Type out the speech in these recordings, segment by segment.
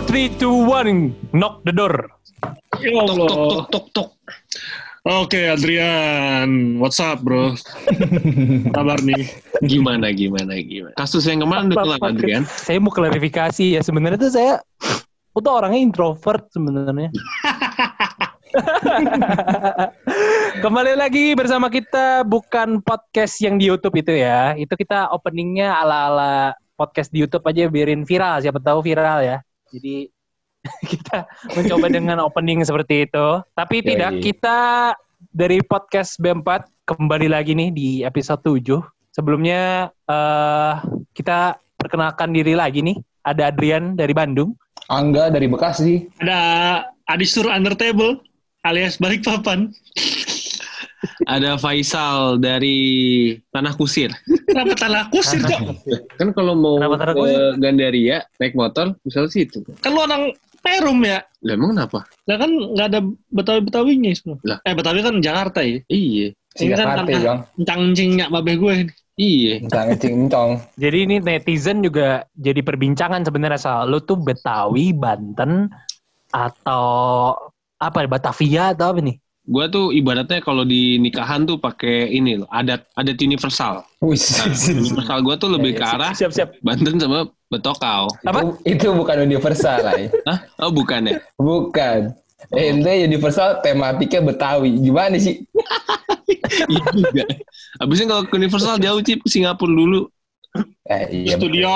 four, three, two, one, knock the door. Ya Tok Allah. tok tok tok tok. Oke Adrian, what's up bro? Kabar nih? Gimana gimana gimana? Kasus yang kemarin udah kelar Adrian. Saya mau klarifikasi ya sebenarnya tuh saya aku tuh orangnya introvert sebenarnya. Kembali lagi bersama kita bukan podcast yang di YouTube itu ya. Itu kita openingnya ala-ala podcast di YouTube aja biarin viral. Siapa tahu viral ya. Jadi kita mencoba dengan opening seperti itu. Tapi tidak, Yoi. kita dari podcast B4 kembali lagi nih di episode 7. Sebelumnya eh kita perkenalkan diri lagi nih. Ada Adrian dari Bandung. Angga dari Bekasi. Ada Adisur Undertable alias Balikpapan. Ada Faisal dari Tanah Kusir. Kenapa tanah kusir kok? Kan kalau mau Kenapa Tanah ke Kusir? Gandaria naik motor misal situ. Kan lu orang Perum ya? Lah emang kenapa? Lah kan nggak ada Betawi-Betawinya semua. Lah. Eh Betawi kan Jakarta ya? Iya. Ini kan encang-encingnya babe gue ini. Iya. Encang. Jadi ini netizen juga jadi perbincangan sebenarnya soal lu tuh Betawi, Banten atau apa Batavia atau apa nih? Gua tuh ibaratnya kalau di nikahan tuh pakai ini loh, adat adat universal. Wih, Nah, universal gua tuh lebih ke arah Siap siap. Banten sama Betokau. Apa? itu, itu bukan universal lah. ya. Hah? Oh bukan ya? Bukan. Eh, ente universal tematiknya Betawi. Gimana sih? Iya juga. Abisnya kalau universal jauh Cip, ke Singapura dulu. Eh, iya, Studio.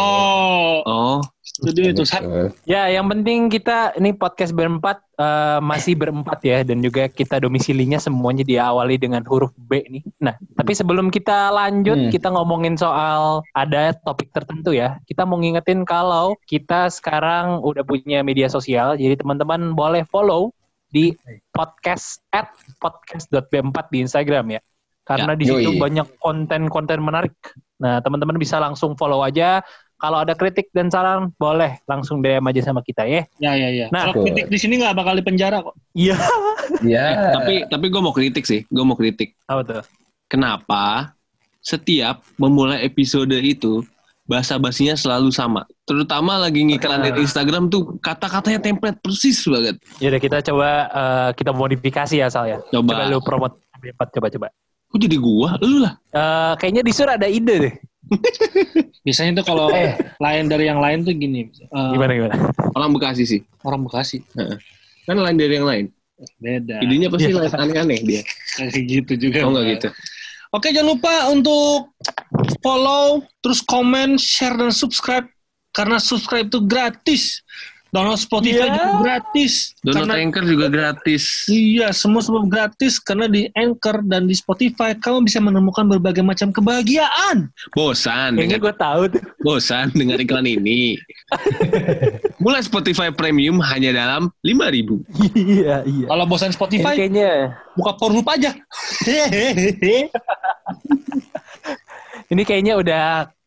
Oh, itu. Betul. Ya, yang penting kita ini podcast berempat eh, masih berempat ya dan juga kita domisilinya semuanya diawali dengan huruf B nih. Nah, tapi sebelum kita lanjut Hmm. kita ngomongin soal ada topik tertentu ya. Kita mau ngingetin kalau kita sekarang udah punya media sosial, jadi teman-teman boleh follow di podcast at podcast.b4 di Instagram ya. Karena Ya, di situ yoi. banyak konten-konten menarik. Nah, teman-teman bisa langsung follow aja. Kalau ada kritik dan saran, boleh langsung DM aja sama kita ya. Ya ya ya. Nah. Kalau kritik di sini nggak bakal dipenjara kok. Iya. Iya. eh, tapi tapi gue mau kritik sih, gue mau kritik. Apa tuh? Kenapa setiap memulai episode itu bahasa basinya selalu sama. Terutama lagi ngiklan di Instagram tuh kata-katanya template persis banget. Yaudah kita coba eh, kita modifikasi ya Sal ya. Coba. lu promote B4 coba-coba. Kok jadi gua? Lu lah. Eh, kayaknya di sur ada ide deh. Biasanya tuh kalau Eh. lain dari yang lain tuh gini. eh, Gimana gimana? Orang Bekasi sih. Orang Bekasi. Kan lain dari yang lain. Beda. Idenya pasti lain aneh-aneh dia. Kayak gitu juga. Oh enggak gitu. Oke, jangan lupa untuk follow, terus komen, share, dan subscribe. Karena subscribe itu gratis. Download Spotify Iya. juga gratis. Download karena, Anchor juga gratis. Iya, semua semua gratis. Karena di Anchor dan di Spotify, kamu bisa menemukan berbagai macam kebahagiaan. Bosan Kayaknya dengan gue tahu tuh. bosan dengan iklan ini. Mulai Spotify Premium hanya dalam 5000 iya iya. Kalau bosan Ini Spotify, kayaknya buka Pornhub aja. ini kayaknya udah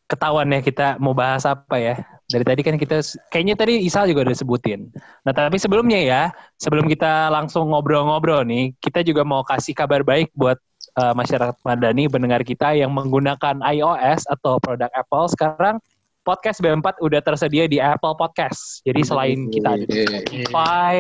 ketahuan ya kita mau bahas apa ya. Dari tadi kan kita kayaknya tadi Isal juga udah sebutin. Nah, tapi sebelumnya ya, sebelum kita langsung ngobrol-ngobrol nih, kita juga mau kasih kabar baik buat eh, masyarakat Madani pendengar kita yang menggunakan iOS atau produk Apple sekarang podcast B4 udah tersedia di Apple Podcast. Jadi selain kita ada di Spotify,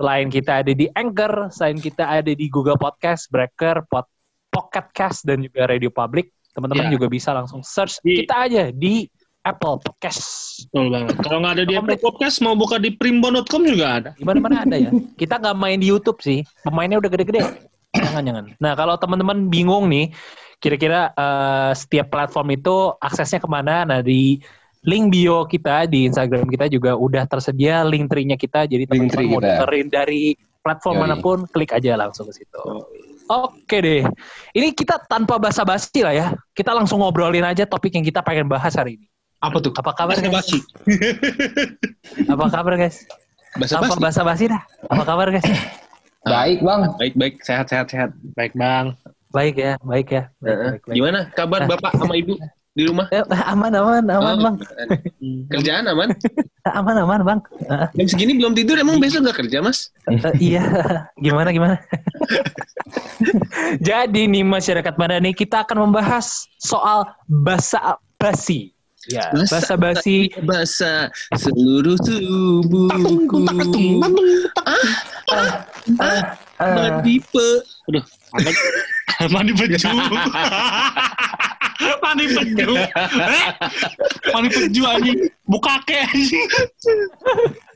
selain kita ada di Anchor, selain kita ada di Google Podcast, Breaker, Pod, Pocket Cast dan juga Radio Public, teman-teman Iya. juga bisa langsung search Di- kita aja di Apple Podcast. Betul banget. Kalau nggak ada di. Apple Podcast, mau buka di primbon.com juga ada. Di mana-mana ada ya. Kita nggak main di YouTube sih. Pemainnya udah gede-gede. Jangan-jangan. Nah, kalau teman-teman bingung nih, kira-kira eh, setiap platform itu aksesnya ke mana? Nah, di link bio kita di Instagram kita juga udah tersedia link tree-nya kita. Jadi Link teman-teman tree mau kita. dengerin dari platform Yoi. mana pun, klik aja langsung ke situ. Oke deh. Ini kita tanpa basa-basi lah ya. Kita langsung ngobrolin aja topik yang kita pengen bahas hari ini. Apa tuh? Apa kabar Basa guys? basi. Apa kabar guys? Bahasa Tanpa basi. basa-basi dah. Apa kabar guys? Baik, Bang. Baik baik sehat sehat sehat. Baik bang. Baik ya, baik ya. Baik, Heeh. baik, baik. Gimana kabar bapak sama ibu di rumah? Eh, aman, aman, aman, Oh, bang. Kerjaan aman? Aman, aman, bang. Jam segini belum tidur emang besok nggak kerja mas? eh, iya, gimana, gimana? Jadi nih masyarakat Madani kita akan membahas soal basa basi. Ya, Basa- bahasa basi Basah seluruh tubuhku. Ah, Mandi pe. Aduh, mandi peju. mandi peju. Eh? Mandi peju anjing. Bukake anjing.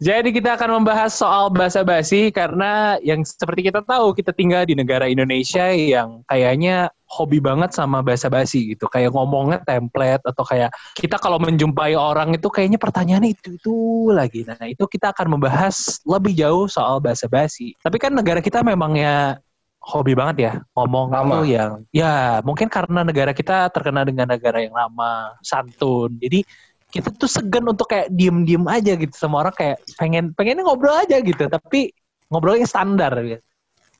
Jadi kita akan membahas soal bahasa basi karena yang seperti kita tahu kita tinggal di negara Indonesia yang kayaknya hobi banget sama bahasa basi gitu. Kayak ngomongnya template atau kayak kita kalau menjumpai orang itu kayaknya pertanyaannya itu itu lagi. Nah itu kita akan membahas lebih jauh soal bahasa basi. Tapi kan negara kita memangnya hobi banget ya ngomong Lama. tuh yang ya mungkin karena negara kita terkenal dengan negara yang lama santun jadi kita tuh segan untuk kayak diem-diem aja gitu sama orang kayak pengen pengennya ngobrol aja gitu tapi ngobrolnya standar gitu.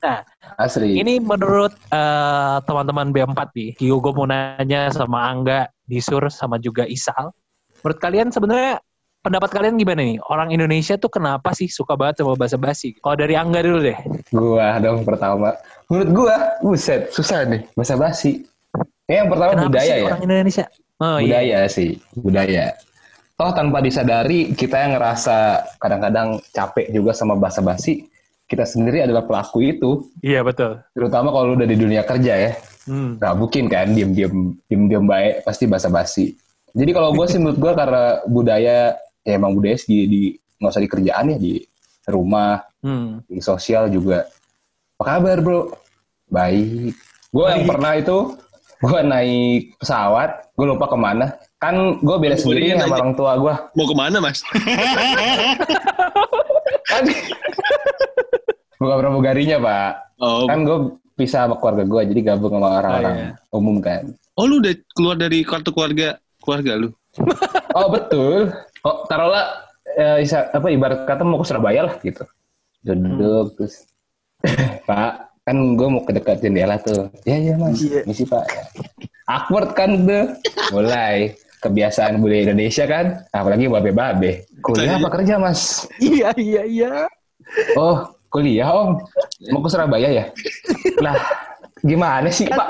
Nah, Asli. ini menurut eh, teman-teman B4 nih, gue mau nanya sama Angga, Disur, sama juga Isal. Menurut kalian sebenarnya pendapat kalian gimana nih? Orang Indonesia tuh kenapa sih suka banget sama bahasa basi? Kalau dari Angga dulu deh. Gua dong pertama. Menurut gua, buset, susah nih. Bahasa basi. Ya, yang pertama Kenapa budaya sih ya. orang Indonesia? Oh iya. budaya sih, budaya. Toh tanpa disadari kita yang ngerasa kadang-kadang capek juga sama bahasa basi, kita sendiri adalah pelaku itu. Iya betul. Terutama kalau udah di dunia kerja ya. Hmm. Nggak mungkin kan diem-diem diem-diem baik pasti bahasa basi. Jadi kalau gue sih menurut gue karena budaya ya emang budaya sih di, di nggak usah di kerjaan ya di rumah Hmm. di sosial juga. Apa kabar bro? Baik. Gue yang pernah itu, gue naik pesawat, gue lupa ke mana. Kan gue beda sendiri sama nanya. orang tua gue. Mau ke mana mas? Kan, bukan pramugarinya pak. Oh, Kan gue pisah sama keluarga gue, jadi gabung sama orang-orang iya. umum kan. oh lu udah keluar dari kartu keluarga keluarga lu? Oh betul. Oh taruhlah eh, isa- apa ibarat kata mau ke Surabaya lah gitu. Duduk terus, Pak kan gue mau ke dekat jendela tuh. Ya ya mas, misi Pak. Awkward kan tuh. Mulai kebiasaan budaya Indonesia kan, apalagi babe-babe. Kuliah apa kerja mas? Iya iya iya. Oh kuliah om, mau ke Surabaya ya? Lah gimana sih Pak?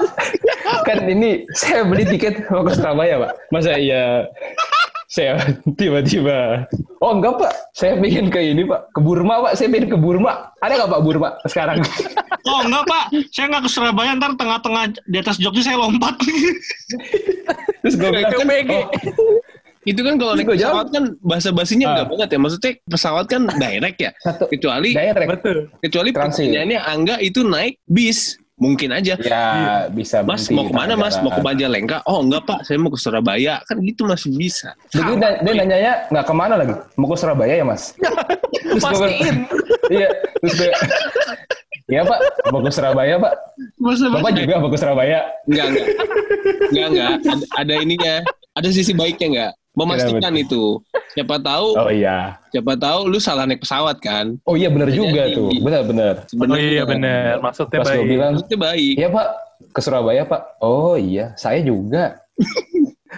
Kan ini saya beli tiket mau ke Surabaya Pak. Masa iya saya tiba-tiba oh enggak Pak, saya pengen ke ini Pak, ke Burma Pak, saya pengen ke Burma. Ada nggak Pak Burma sekarang? Oh enggak pak, saya nggak ke Surabaya ntar tengah-tengah di atas Jogja saya lompat. Terus gue bilang kan, PG. oh, Itu kan kalau naik pesawat kan bahasa basinya Ah. enggak banget ya. Maksudnya pesawat kan direct ya. satu Kecuali direct. Betul. kecuali Transit. pertanyaannya Angga itu naik bis. Mungkin aja. Ya bisa Mas mau ke mana mas? Mau ke. Majalengka? Oh enggak pak, saya mau ke Surabaya. Kan gitu masih bisa. Jadi dia, dia nanyanya nggak ke mana lagi? Mau ke Surabaya ya mas? Terus bilang, Pastiin. iya. Terus gue, Iya pak, mau ke Surabaya pak. Masa Bapak juga mau ke Surabaya. Enggak enggak. Enggak enggak. Ada, ada ininya. Ada sisi baiknya enggak? Memastikan itu. Siapa tahu, Oh iya. siapa tahu lu salah naik pesawat kan. Oh iya benar juga jadi. tuh. Benar-benar. Oh Sebenarnya iya benar. Maksudnya Pas baik. bilang, Maksudnya baik. iya pak, ke Surabaya pak. Oh iya, saya juga.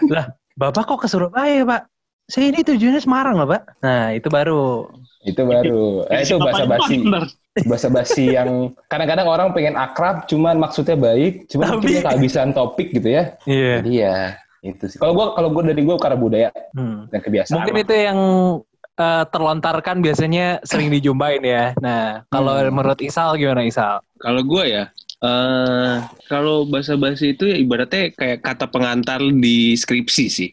Lah, Bapak kok ke Surabaya, Pak? Saya ini tujuannya Semarang loh, Pak. Nah, itu baru. Itu baru. Eh, itu bahasa basi. Bahasa basi yang kadang-kadang orang pengen akrab, cuman maksudnya baik, cuman Tapi- mungkin dia kehabisan topik gitu ya. Iya. Jadi ya itu sih. Kalau gua kalau gua dari gua karena budaya Hmm. dan kebiasaan. Mungkin itu yang eh, terlontarkan biasanya sering dijumpain ya. Nah, kalau Hmm. menurut Isal gimana Isal? Kalau gue ya, eh kalau bahasa basi itu ya ibaratnya kayak kata pengantar di skripsi sih.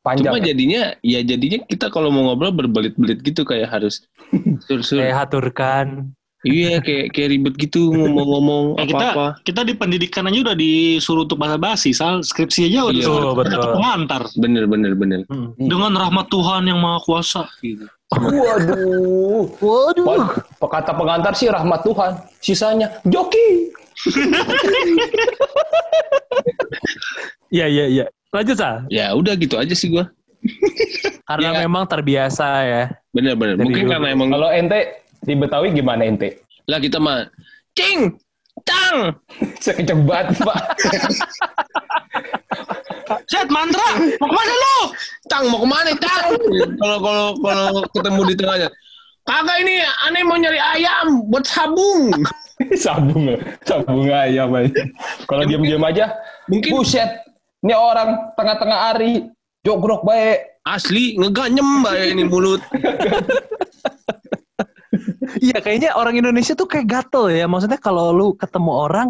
panjang. Cuma ya? jadinya, ya jadinya kita kalau mau ngobrol berbelit-belit gitu kayak harus sur-sur. Kayak haturkan. Iya, kayak kayak ribet gitu ngomong-ngomong Ya, kita apa-apa. kita di pendidikan aja udah disuruh untuk bahasa basi, sal skripsi aja udah Iya, disuruh betul. pengantar Bener, bener, bener. Hmm. dengan rahmat Tuhan yang maha kuasa. Gitu. Waduh. Waduh. Kata pengantar sih rahmat Tuhan. Sisanya joki. Iya, iya, iya. Lanjut, Sal. Ya udah gitu aja sih gue. Karena Ya. memang terbiasa ya. Bener, bener. Mungkin dulu. karena emang Kalau ente di Betawi gimana ente? lah kita mah cing, tang. Sekecep banget, Pak. Set mantra, mau ke mana lu? Tang mau ke mana Tang? Kalau kalau kalau ketemu di tengahnya, kagak ini aneh mau nyari ayam buat sabung. sabung, sabung ayam aja. Kalau diam-diam aja, Mungkin buset. Ini orang tengah-tengah hari jogrok baik. Asli ngeganyem mbak ini mulut. Iya kayaknya orang Indonesia tuh kayak gatel ya. Maksudnya kalau lu ketemu orang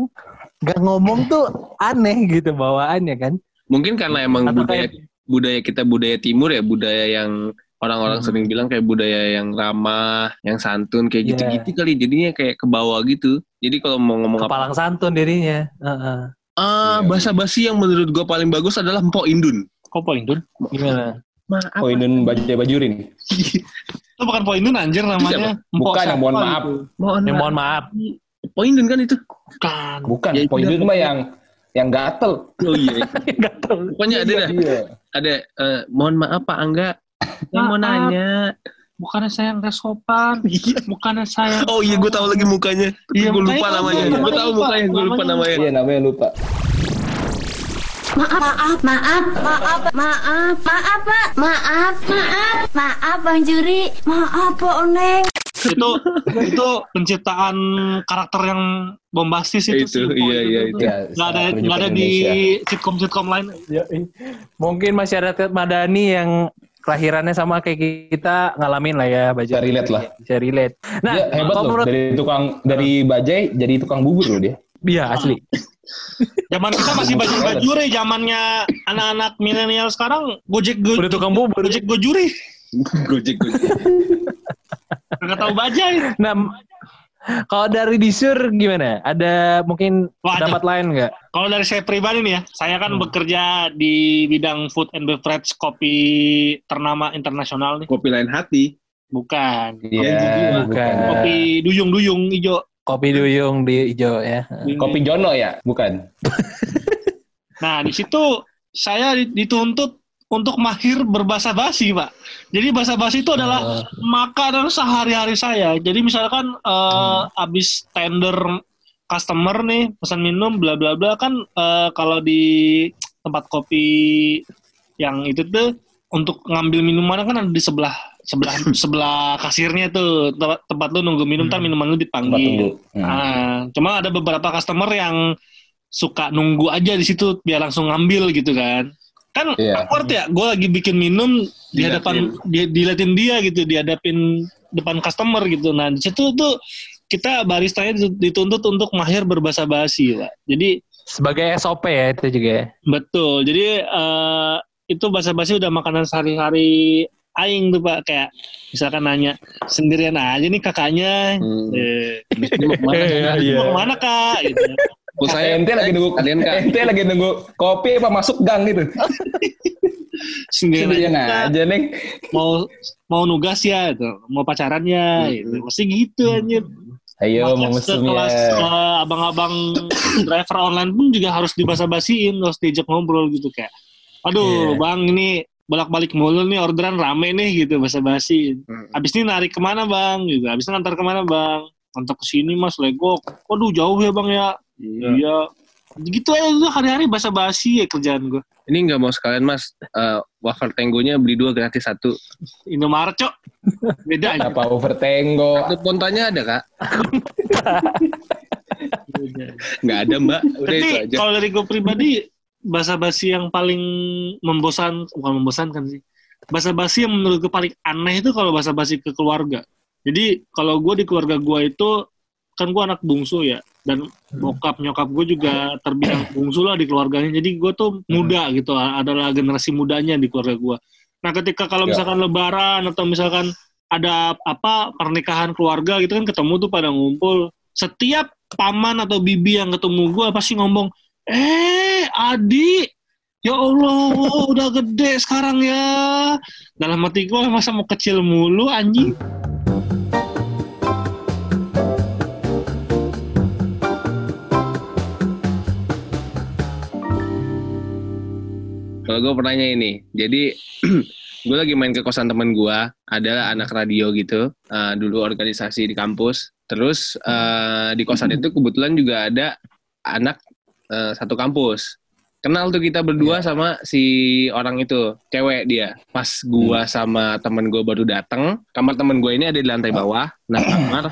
gak ngomong tuh aneh gitu bawaannya kan. Mungkin karena emang Atau budaya kayak- budaya kita budaya timur ya budaya yang orang-orang Hmm. sering bilang kayak budaya yang ramah, yang santun kayak Iya. gitu-gitu kali jadinya kayak ke bawah gitu. Jadi kalau mau ngomong apa Kepalang santun dirinya. Heeh. ah Iya. bahasa basi yang menurut gua paling bagus adalah Mpok Indun. Kok poin dun? Gimana? Maaf. Poinun bajai bajurin. Itu bukan poin dun anjir namanya. Bukan, yang mohon maaf. Mohon Ya, maaf. mohon maaf. Mpok Indun kan itu. Bukan. Bukan, Ya, dah. mah yang yang gatel. Oh iya. gatel. Pokoknya ada dah. Iya. Ada eh, mohon maaf Pak Angga. Saya mau nanya. Bukannya saya nggak sopan. Bukannya saya. Oh iya gue tahu lagi mukanya. Iya, gue lupa namanya. Gue tahu mukanya, gue lupa Namanya namanya. Iya, namanya lupa. Maaf, maaf, maaf, maaf, maaf, maaf, Pak. Maaf, maaf, maaf, Bang Juri. Maaf, Pak Oneng. itu itu penciptaan karakter yang bombastis itu, Itu, sih, iya, iya, itu. Iya, nggak ada nggak ada di sitkom sitkom lain Ya, Mungkin masyarakat Madani yang kelahirannya sama kayak kita ngalamin lah ya Baja. Bisa relate lah. Bisa relate. Nah, Dia hebat kalau loh menurut dari tukang dari bajai jadi tukang bubur loh dia. Iya asli. zaman kita masih baju bajure zamannya anak-anak milenial sekarang gojek go, Udah tukang bubur. gojek gojuri Gojek gojek. nggak tahu bajai Nah, kalau dari Disur gimana? Ada mungkin Wah, ada. pendapat lain nggak? kalau dari saya pribadi nih ya saya kan Hmm. bekerja di bidang food and beverage kopi ternama internasional nih Kopi lain hati. bukan Iya, bukan. kopi duyung duyung hijau Kopi duyung di hijau ya. Kopi Jono ya? Bukan. Nah, di situ saya di- dituntut untuk mahir berbahasa basi, Pak. Jadi bahasa basi itu adalah makanan sehari-hari saya. Jadi misalkan eh, abis tender customer nih pesan minum bla bla bla kan eh, kalau di tempat kopi yang itu tuh untuk ngambil minuman kan ada di sebelah sebelah sebelah kasirnya tuh tempat, tempat lu nunggu minum ntar minuman lu dipanggil. tunggu. Hmm. Ah, cuma ada beberapa customer yang suka nunggu aja di situ biar langsung ngambil gitu kan. Kan Iya. awkward ya, gue lagi bikin minum di Diliatin. hadapan di, diliatin dia gitu, dihadapin depan customer gitu. Nah, di situ tuh kita baristanya dituntut untuk mahir berbahasa basi, Pak. Jadi Sebagai SOP ya itu juga. ya. betul. Jadi eh, itu bahasa basi udah makanan sehari-hari aing tuh, Pak. Kayak misalkan nanya sendirian aja nih kakaknya. Hmm. Eh, mau ke mana? Iya, iya. mau ke mana, Kak? Gitu. Saya ente lagi nunggu kalian kak. ente lagi nunggu kopi apa masuk gang gitu. Sendirian, Sendirian aja, aja, Neng. mau mau nugas ya gitu. mau pacaran ya gitu. mesti gitu anjir Ayo mau mesum sekelas ya. eh, abang-abang driver online pun juga harus dibahasa basiin harus diajak ngobrol gitu kayak aduh Iya. bang ini bolak-balik mulu nih orderan rame nih gitu bahasa basi Hmm. abis ini narik ke mana bang gitu abis ini ngantar ke mana bang ngantar ke sini mas legok waduh jauh ya bang ya iya gitu aja tuh hari-hari bahasa basi ya kerjaan gue Ini nggak mau sekalian mas. eh, wafer tenggonya beli dua gratis satu. Indomaret cok beda aja Apa overtengo? Kartu pontanya ada kak? Nggak ada mbak. Udah itu Tapi aja. kalau dari gue pribadi bahasa basi yang paling membosan bukan membosankan sih. Bahasa basi yang menurut gue paling aneh itu kalau bahasa basi ke keluarga. Jadi kalau gue di keluarga gue itu kan gue anak bungsu ya dan bokap nyokap gue juga terbilang bungsu lah di keluarganya. Jadi gue tuh muda gitu adalah generasi mudanya di keluarga gue. Nah ketika kalau Ya. misalkan lebaran atau misalkan ada apa pernikahan keluarga gitu kan ketemu tuh pada ngumpul. Setiap paman atau bibi yang ketemu gue pasti ngomong, eh adik, ya Allah udah gede sekarang ya. Dalam hati gue masa mau kecil mulu anjing. Kalau gue pernah ini, jadi gue lagi main ke kosan temen gue, adalah anak radio gitu, eh, dulu organisasi di kampus. Terus eh, di kosan itu kebetulan juga ada anak eh, satu kampus. Kenal tuh kita berdua sama si orang itu, cewek dia. Pas gua sama temen gue baru datang, kamar temen gue ini ada di lantai bawah. Nah kamar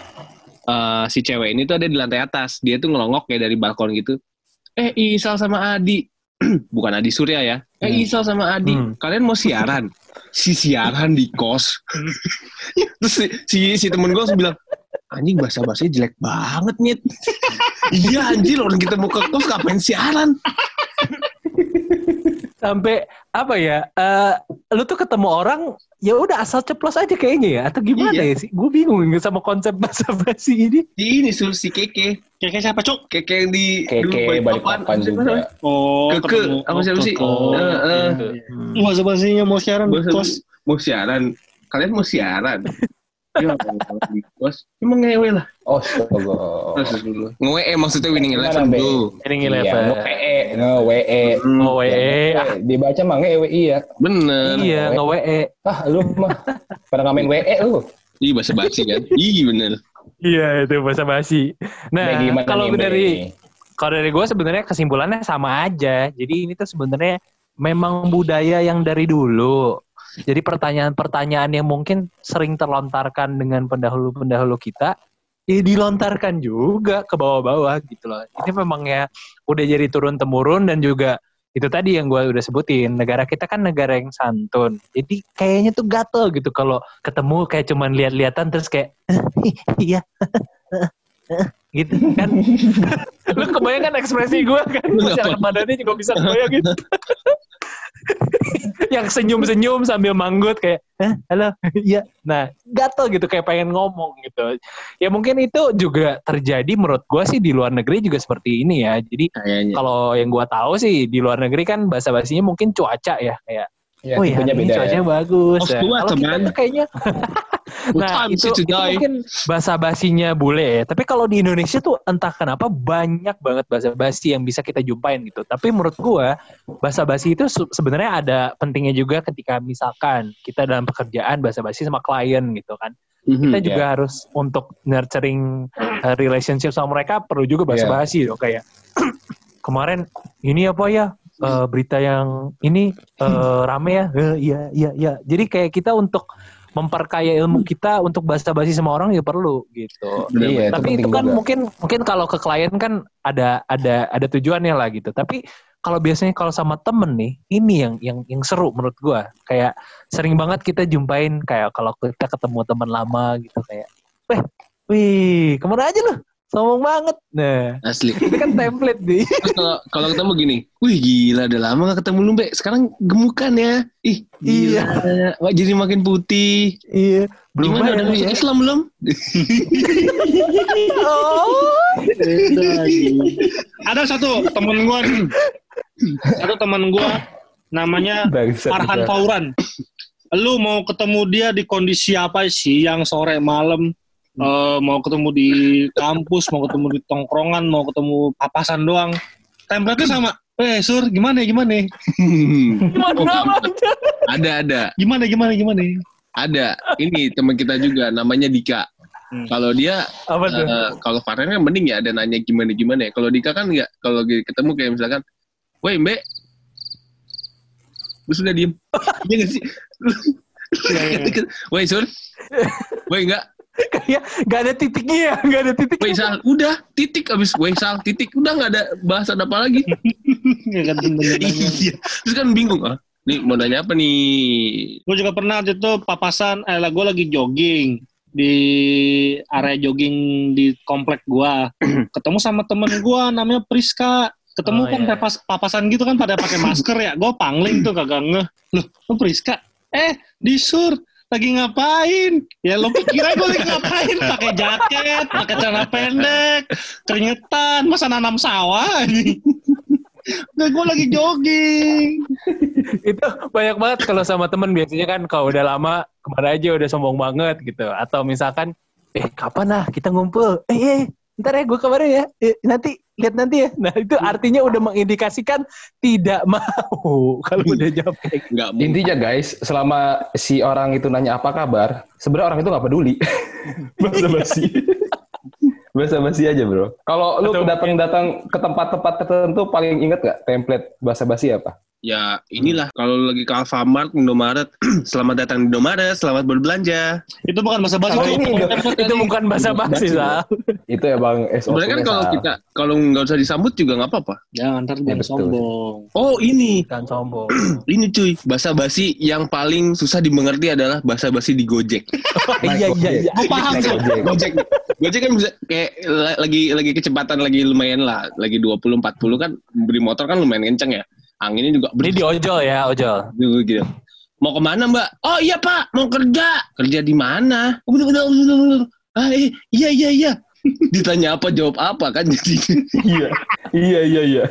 eh, si cewek ini tuh ada di lantai atas. Dia tuh ngelongok kayak dari balkon gitu. Eh Isal sama Adi, bukan Adi Surya ya. Eh Isal sama Adi, Hmm. kalian mau siaran? Si siaran di kos. Terus si si, si temen gue langsung bilang, anjing bahasa bahasanya jelek banget nyet. iya anjir orang kita mau ke kos ngapain siaran? sampai apa ya eh lu tuh ketemu orang ya udah asal ceplos aja kayaknya ya atau gimana Iya. ya sih gue bingung sama konsep bahasa basi ini Ini sur si Keke, Kayak siapa, Cuk? Keke yang di Keke balik papan juga. Oh, Keke, apa siapa sih? Oh, Eh, eh. Masa basinya mau siaran di Bahasa- kos. mau siaran, kalian mau siaran? Di kos, emang ngewe lah. Oh, astaga. Terus dulu. Ngewe eh, maksudnya winning eleven tuh. Ring Iya, eleven nge-WE, nge-WE. oh WE ah, Dibaca mah nge-WI ya. Bener. iya nge WE Ah, lu mah pada ngamen WE lu. Ih bahasa basi kan? Ih bener. iya itu bahasa basi nah kalau dari kalau dari gue sebenarnya kesimpulannya sama aja jadi ini tuh sebenarnya memang budaya yang dari dulu jadi pertanyaan-pertanyaan yang mungkin sering terlontarkan dengan pendahulu-pendahulu kita ya dilontarkan juga ke bawah-bawah gitu loh. Ini memang ya udah jadi turun temurun dan juga itu tadi yang gue udah sebutin negara kita kan negara yang santun. Jadi kayaknya tuh gatel gitu kalau ketemu kayak cuman lihat-lihatan terus kayak iya gitu kan. Lu kebayang kan ekspresi gue kan. Masyarakat badannya juga bisa kebayang gitu. Yang senyum-senyum sambil manggut kayak eh halo. Iya. Nah gatel gitu kayak pengen ngomong gitu. Ya mungkin itu juga terjadi menurut gue sih di luar negeri juga seperti ini ya. Jadi Kayaknya. kalau yang gua tahu sih di luar negeri kan bahasa basinya mungkin cuaca ya kayak Ya, oh iya ini beda cuacanya ya. bagus Oh, ya. tua, Kalau kita teman. tuh kayaknya nah time itu, itu mungkin bahasa basinya bule ya. Tapi kalau di Indonesia tuh entah kenapa banyak banget bahasa basi yang bisa kita jumpain gitu. Tapi menurut gua bahasa basi itu se- sebenarnya ada pentingnya juga ketika misalkan kita dalam pekerjaan bahasa basi sama klien gitu kan. Mhm. Kita juga harus untuk nurturing uh, relationship sama mereka perlu juga bahasa Iya. basi dong kayak kemarin ini apa ya eh, berita yang ini eh, rame ya? Eh, iya iya iya. Jadi kayak kita untuk memperkaya ilmu kita untuk bahasa basi sama orang ya perlu gitu. Iya, tapi itu kan juga. mungkin mungkin kalau ke klien kan ada ada ada tujuannya lah gitu. Tapi kalau biasanya kalau sama temen nih ini yang yang yang seru menurut gua. Kayak sering banget kita jumpain kayak kalau kita ketemu teman lama gitu kayak weh wih ke mana aja lu sombong banget nah Asli. itu kan template nih Terus kalau kalau ketemu gini, wih gila udah lama gak ketemu lu, Be. Sekarang gemukan ya. Ih, gila. Wah, jadi makin putih. iya belum Gimana bayar udah masuk ya Islam belum? oh Ada satu temen gua. Satu temen gua namanya bisa. Fauran. Lu mau ketemu dia di kondisi apa sih? Yang sore malam eh, mau ketemu di kampus, mau ketemu di tongkrongan, mau ketemu papasan doang. Template-nya sama. Eh, Sur, gimana gimana? gimana ada, ada. Gimana gimana gimana? Ada. Ini teman kita juga namanya Dika. Hmm. Kalau dia apa tuh eh, kalau Farhan kan mending ya ada nanya gimana gimana ya. Kalau Dika kan enggak. Kalau ketemu kayak misalkan, "Woi, Mbak." Terus udah diem. Iya nggak sih? Woi, Sur. Woi, enggak. Kayak gak ada titiknya ya gak ada titik Woi, Sal. Udah, titik abis. Woi, Sal, titik. Udah nggak ada bahasan apa lagi. Kan iya. Terus kan bingung. Ah, nih mau nanya apa nih? Gue juga pernah waktu itu papasan, eh lah gue lagi jogging di area jogging di komplek gua. Ketemu sama temen gua namanya Priska. Oh, Ketemu kan iya. papas, papasan gitu kan pada pakai masker ya. Gue pangling tuh kagak ngeh. Loh, lu Priska? Eh, disur lagi ngapain? Ya lo pikir aja gue lagi ngapain? Pakai jaket, pakai celana pendek, keringetan, masa nanam sawah? Nah, gue lagi jogging. itu banyak banget kalau sama temen biasanya kan kalau udah lama ke mana aja udah sombong banget gitu atau misalkan eh kapan lah kita ngumpul eh, eh ntar ya gue kabarin ya Eh, nanti lihat nanti ya nah itu artinya udah mengindikasikan tidak mau kalau udah jawab kayak gitu. Intinya guys, selama si orang itu nanya apa kabar, sebenarnya orang itu nggak peduli. Bahasa basi. Bahasa basi aja bro. Kalau lu datang-datang ke tempat-tempat tertentu paling inget gak template bahasa basi apa? Ya inilah kalau lagi ke Alfamart, Indomaret, selamat datang di Indomaret, selamat berbelanja. Itu bukan bahasa basi. Itu Itu tadi. bukan bahasa basi, Sal. Itu ya bang. Sebenarnya kan kalau kita kalau nggak usah disambut juga nggak apa-apa. Jangan ntar jangan betul. sombong. Oh ini, Kan sombong. ini cuy, bahasa basi yang paling susah dimengerti adalah bahasa basi di Gojek. Iya, iya, iya. Gue paham tuh. Gojek. Gojek, kan bisa kayak la- lagi lagi kecepatan lagi lumayan lah, lagi 20 40 kan beri motor kan lumayan kenceng ya. Anginnya juga Ini di ojol ya, ojol. Dulu gitu. Mau ke mana mbak? Oh iya pak, mau kerja. Kerja di mana? Oh. Ah, eh, iya iya iya. Ditanya apa jawab apa kan jadi. Iya, iya, iya, iya.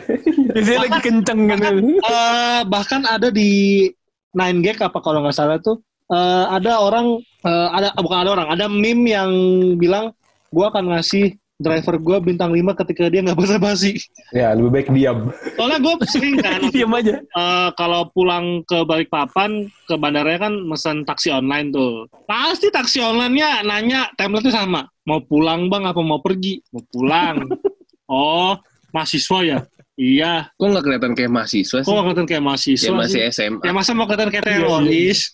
Biasanya lagi kenceng gitu. Eh, bahkan ada di Nine Gag apa kalau nggak salah tuh eh, ada orang ada bukan ada orang ada meme yang bilang gua akan ngasih driver gua bintang 5 ketika dia nggak basa-basi. Ya, lebih baik diam. Soalnya gue sering kan Diam aja. eh, kalau pulang ke Balikpapan ke bandaranya kan mesen taksi online tuh. Pasti taksi online-nya nanya template-nya sama. Mau pulang bang apa mau pergi? Mau pulang. oh mahasiswa ya? Iya. Kok nggak kelihatan kayak mahasiswa Kok sih? nggak kelihatan kayak mahasiswa Ya masih sih? SMA. Ya masa mau kelihatan kayak teroris?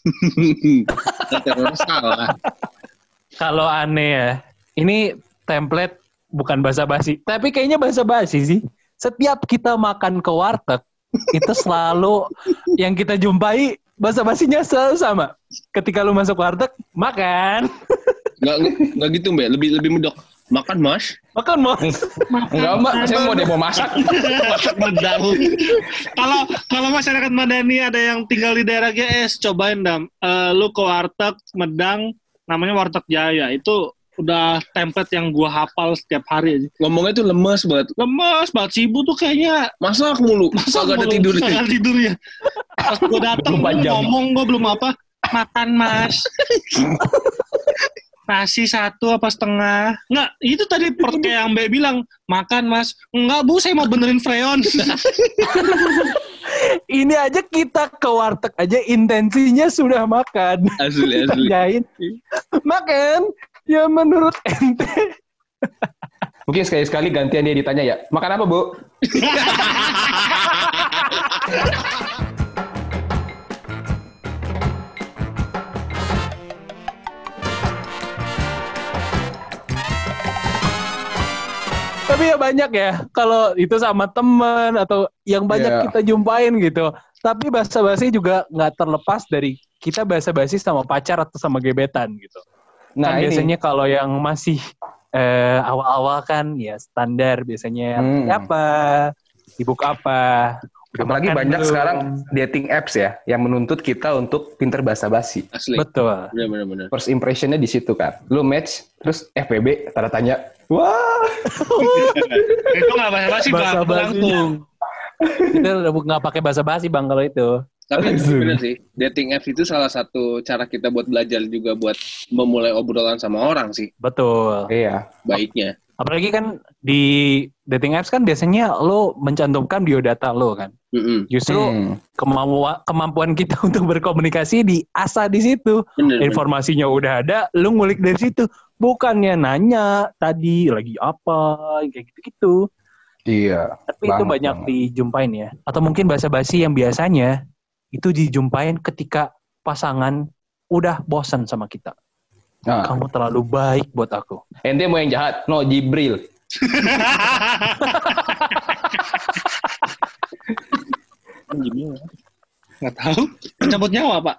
Teroris salah. Kalau aneh ya, ini template bukan bahasa basi, tapi kayaknya bahasa basi sih. Setiap kita makan ke warteg, itu selalu yang kita jumpai bahasa basinya selalu sama. Ketika lu masuk warteg, makan. Nggak nggak gitu mbak. Lebih lebih medok. Makan mas. Makan mau. Enggak, Mbak. Saya mau demo masak. Masak Medang. Kalau kalau masyarakat Madani ada yang tinggal di daerah GS, cobain dam. Eh, lu ke warteg Medang, namanya warteg Jaya. Itu udah template yang gua hafal setiap hari aja. Ngomongnya tuh lemes banget. Lemes banget si ibu tuh kayaknya Masak mulu. masa Kagak ada tidur. ada tidur ya. Pas gua datang 24 gua jam. ngomong gua belum apa. Makan mas. Nasi satu apa setengah? Enggak, itu tadi kayak yang Mbak bilang, makan mas. Enggak bu, saya mau benerin freon. Ini aja kita ke warteg aja intensinya sudah makan. Asli asli. Tanyain, makan. Ya menurut ente. Mungkin sekali-sekali gantian dia ditanya ya, makan apa, Bu? Tapi ya banyak ya, kalau itu sama temen atau yang banyak Iya. kita jumpain gitu. Tapi bahasa basi juga nggak terlepas dari kita bahasa basi sama pacar atau sama gebetan gitu. Nah, kan ini. biasanya kalau yang masih eh, awal-awal kan ya standar biasanya Hmm. apa, sibuk apa. udah Apalagi banyak belum. sekarang dating apps ya, yang menuntut kita untuk pinter basa-basi. Asli. Betul. Bener. First impressionnya di situ kan. Lu match, terus FPB, tanda tanya. Wah, itu nggak basa-basi bang, Basa-basinya. langsung. Kita udah nggak pakai bahasa basi bang kalau itu. Tapi bener sih, dating apps itu salah satu cara kita buat belajar juga buat memulai obrolan sama orang sih, Betul. iya. baiknya. Apalagi kan di dating apps kan biasanya lo mencantumkan biodata lo kan. Mm-mm. Justru Hmm. kemampuan kemampuan kita untuk berkomunikasi diasah di situ. Bener, bener. Informasinya udah ada, lu ngulik dari situ. Bukannya nanya tadi lagi apa, kayak gitu-gitu. Iya. Tapi itu banyak banget. dijumpain ya. Atau mungkin basa-basi yang biasanya itu dijumpain ketika pasangan udah bosan sama kita. Nah, Kamu terlalu baik buat aku. ente mau yang jahat? No, Jibril. Nggak tahu. Mencabut nyawa pak.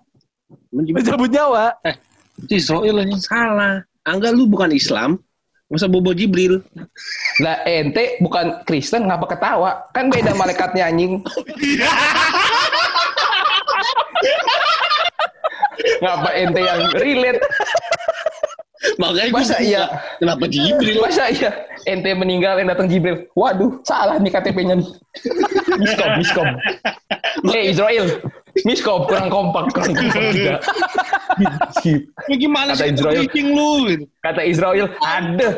Mencabut nyawa. Itu Israel ini. Salah. Angga lu bukan Islam, masa bobo Jibril. Lah ente bukan Kristen ngapa ketawa? Kan beda malaikatnya anjing. ngapa ente yang relate? Makanya Masa iya? Kenapa Jibril? Masa iya ente meninggal yang datang Jibril? Waduh, salah nih KTP-nya nih. Miskom, miskom. Eh Israel, miskom kurang kompak, kurang kompak juga. Ya gimana Kata Israel. lu? Kata Israel, ada.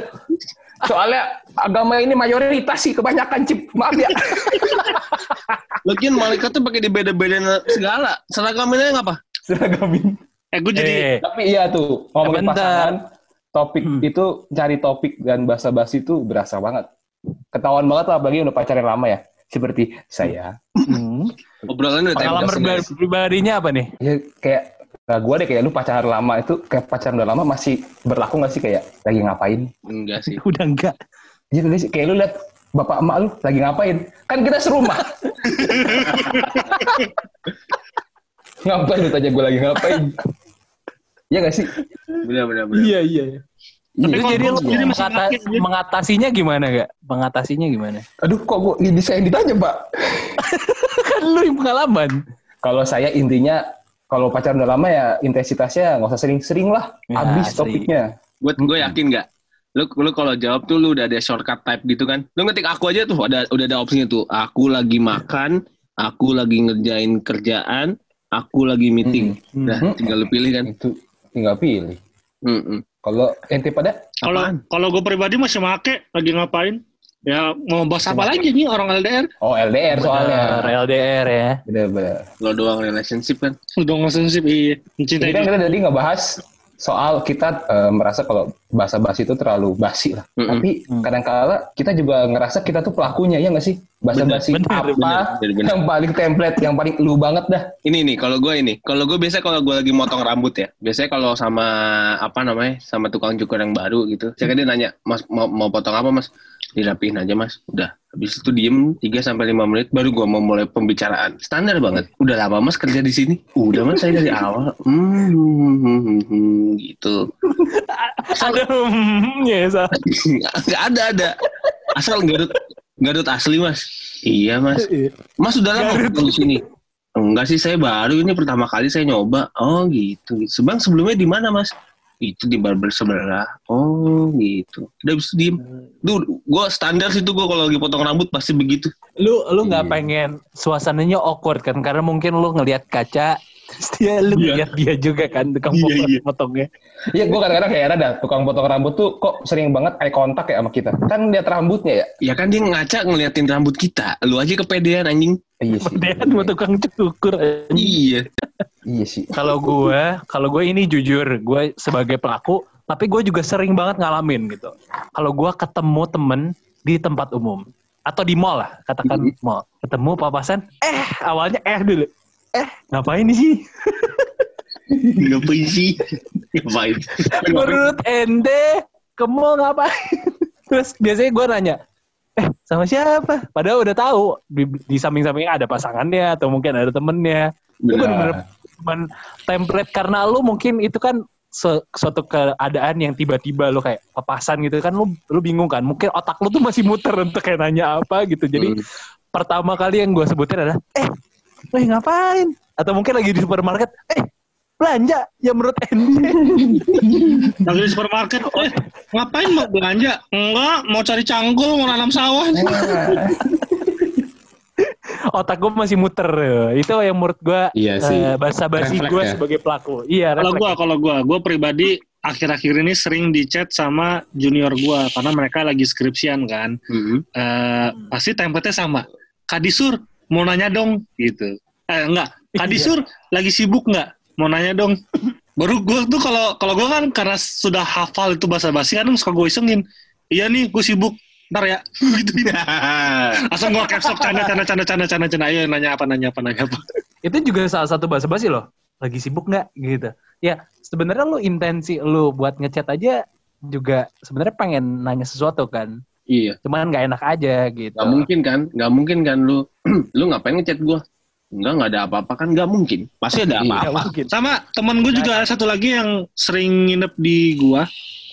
Soalnya agama ini mayoritas sih kebanyakan cip. Maaf ya. Lagian malaikat tuh pakai dibeda-bedain segala. Seragamannya apa? Seragamin. Eh gue jadi Eh, Tapi iya tuh ngomongin Bentar. pasangan, topik Hmm. itu cari topik dan basa-basi itu berasa banget. Ketahuan banget lah apalagi udah pacaran lama ya. Seperti saya Hmm. Obrolan udah Pengalaman pribadinya apa nih? Ya kayak nah gue deh kayak lu pacaran lama itu kayak pacaran udah lama masih berlaku gak sih kayak lagi ngapain? Enggak sih. Udah enggak. Iya nggak sih kayak lu liat bapak emak lu lagi ngapain? Kan kita serumah. ngapain lu tanya gue lagi ngapain? Iya gak sih? Benar benar benar. Iya, iya. Tapi Iya. jadi lu jadi masih mengata- jadi- mengatasinya gimana gak? Mengatasinya gimana? Aduh kok gue ini saya yang ditanya pak? kan lu yang pengalaman. Kalau saya intinya kalau pacaran udah lama ya intensitasnya nggak usah sering-sering lah. Ya, Habis sering. topiknya. Gue gue yakin nggak? Lu lu kalau jawab tuh lu udah ada shortcut type gitu kan? Lu ngetik aku aja tuh ada udah ada opsinya tuh. Aku lagi makan, aku lagi ngerjain kerjaan, aku lagi meeting. Hmm. Nah, tinggal lu pilih kan. Itu tinggal pilih. Mm-mm. Kalau ente pada Kalau Apaan? kalau gue pribadi masih make lagi ngapain? Ya mau bahas apa lagi nih orang LDR? oh LDR soalnya. Bener, LDR ya. Bener-bener. Lo doang relationship kan? Udah ngosensip iya. Mencintai Jadi kan dia. kita tadi ngebahas soal kita eh, merasa kalau bahasa basi itu terlalu basi lah. Mm-mm. Tapi kadang-kala kita juga ngerasa kita tuh pelakunya ya nggak sih? Bahasa basi Bener, apa bener, bener, bener. yang paling template, yang paling lu banget dah. Ini nih, kalau gue ini, kalau gue biasa kalau gue lagi motong rambut ya, biasanya kalau sama apa namanya, sama tukang cukur yang baru gitu, saya kan dia nanya, mas mau, mau potong apa mas? Dirapihin aja mas, udah. Habis itu diem 3 sampai lima menit, baru gue mau mulai pembicaraan. Standar banget. Udah lama mas kerja di sini? Udah mas, saya dari awal. Hmm, hmm, hmm, hmm, gitu. Ada hmm, ya. Nggak ada ada. Asal Garut Garut asli mas. Iya mas. Mas udah lama kerja di sini. Enggak sih saya baru ini pertama kali saya nyoba. Oh gitu. Sebang sebelumnya di mana mas? Itu di barber sebelah. Oh gitu. Udah bisa diem. Duh, gue standar situ gue kalau lagi potong rambut pasti begitu. Lu lu nggak Iya. pengen suasananya awkward kan? Karena mungkin lu ngelihat kaca, terus dia lu Iya. ngeliat dia juga kan tukang Iya, potong iya. potongnya. Iya, gue kadang-kadang kayak ada tukang potong rambut tuh kok sering banget eye contact ya sama kita. Kan lihat rambutnya ya. Ya kan dia ngaca ngeliatin rambut kita. Lu aja kepedean anjing. Iya sih. Kan mau tukang cukur. anjing. Iya. Iya sih. Kalau gue, kalau gue ini jujur, gue sebagai pelaku, tapi gue juga sering banget ngalamin gitu. Kalau gue ketemu temen di tempat umum atau di mall lah, katakan mall, ketemu papasan, eh awalnya eh dulu, eh ngapain sih? Ngapain sih? Ngapain? Menurut ente, ke mall ngapain? Terus biasanya gue nanya, eh sama siapa? Padahal udah tahu di, di samping-sampingnya ada pasangannya atau mungkin ada temennya. Itu Benar. bener-bener cuman template karena lu mungkin itu kan se- suatu keadaan yang tiba-tiba lu kayak papasan gitu kan lu lu bingung kan mungkin otak lu tuh masih muter untuk kayak nanya apa gitu jadi Hmm. pertama kali yang gue sebutin adalah eh lu ngapain atau mungkin lagi di supermarket eh belanja ya menurut ente Lagi di supermarket, eh ngapain mau belanja? Enggak, mau cari cangkul, mau nanam sawah. otak gue masih muter itu yang menurut gue Iya sih. bahasa basi gue ya. sebagai pelaku iya Kalau gua, kalau gua, gua pribadi akhir-akhir ini sering di chat sama junior gua karena mereka lagi skripsian kan. Mhm. Eh, pasti template-nya sama. Kadisur mau nanya dong gitu. Eh enggak, Kadisur lagi sibuk nggak? Mau nanya dong. Baru gua tuh kalau kalau gua kan karena sudah hafal itu bahasa basi kan suka gue isengin. Iya nih, gue sibuk. Ntar ya. gitu. Langsung gua caps canda canda canda canda canda canda. Ayo nanya apa nanya apa nanya apa. itu juga salah satu bahasa basi loh lagi sibuk nggak gitu ya sebenarnya lu intensi lu buat ngechat aja juga sebenarnya pengen nanya sesuatu kan Iya. cuman nggak enak aja gitu Gak mungkin kan? Gak mungkin kan lu lu ngapain ngechat gua? Enggak, nggak ada apa-apa kan? Gak mungkin. Pasti ada Iya. Nggak apa-apa. Sama teman gue juga ada satu lagi yang sering nginep di gua.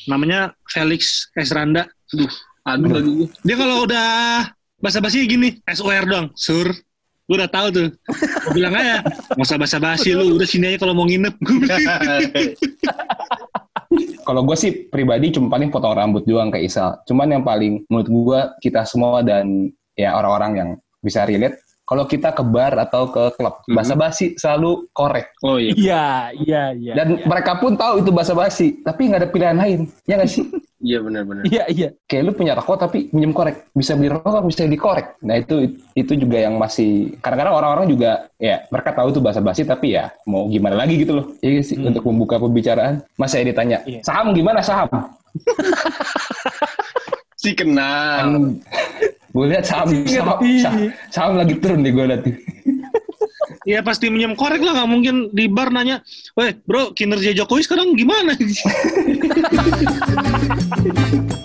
Namanya Felix Esranda. Aduh, aduh, aduh. Dia kalau udah basa-basi gini, SOR dong, sur. Gue udah tahu tuh. Gue bilang aja, nggak usah basa-basi lu, udah sini aja kalau mau nginep. Kalau gue sih pribadi cuma paling potong rambut doang kayak Isal. Cuman yang paling menurut gue kita semua dan ya orang-orang yang bisa relate, kalau kita ke bar atau ke klub, Mhm. bahasa basi selalu korek. Oh iya. iya iya iya Dan mereka pun tahu itu bahasa basi, tapi nggak ada pilihan lain. Ya nggak sih? Iya benar-benar. iya iya Kayak lu punya rokok tapi minjem korek. Bisa beli rokok, bisa dikorek. Nah itu itu juga yang masih... Kadang-kadang orang-orang juga, ya mereka tahu itu bahasa basi, tapi ya mau gimana lagi gitu loh. Iya sih, Hmm. untuk membuka pembicaraan. Masa ya ditanya, Iya. saham gimana saham? Si kenal. Kan Gue lihat saham, saham, saham, saham lagi turun nih gue lihat. Iya pasti minjem korek lah nggak mungkin di bar nanya, weh bro kinerja Jokowi sekarang gimana?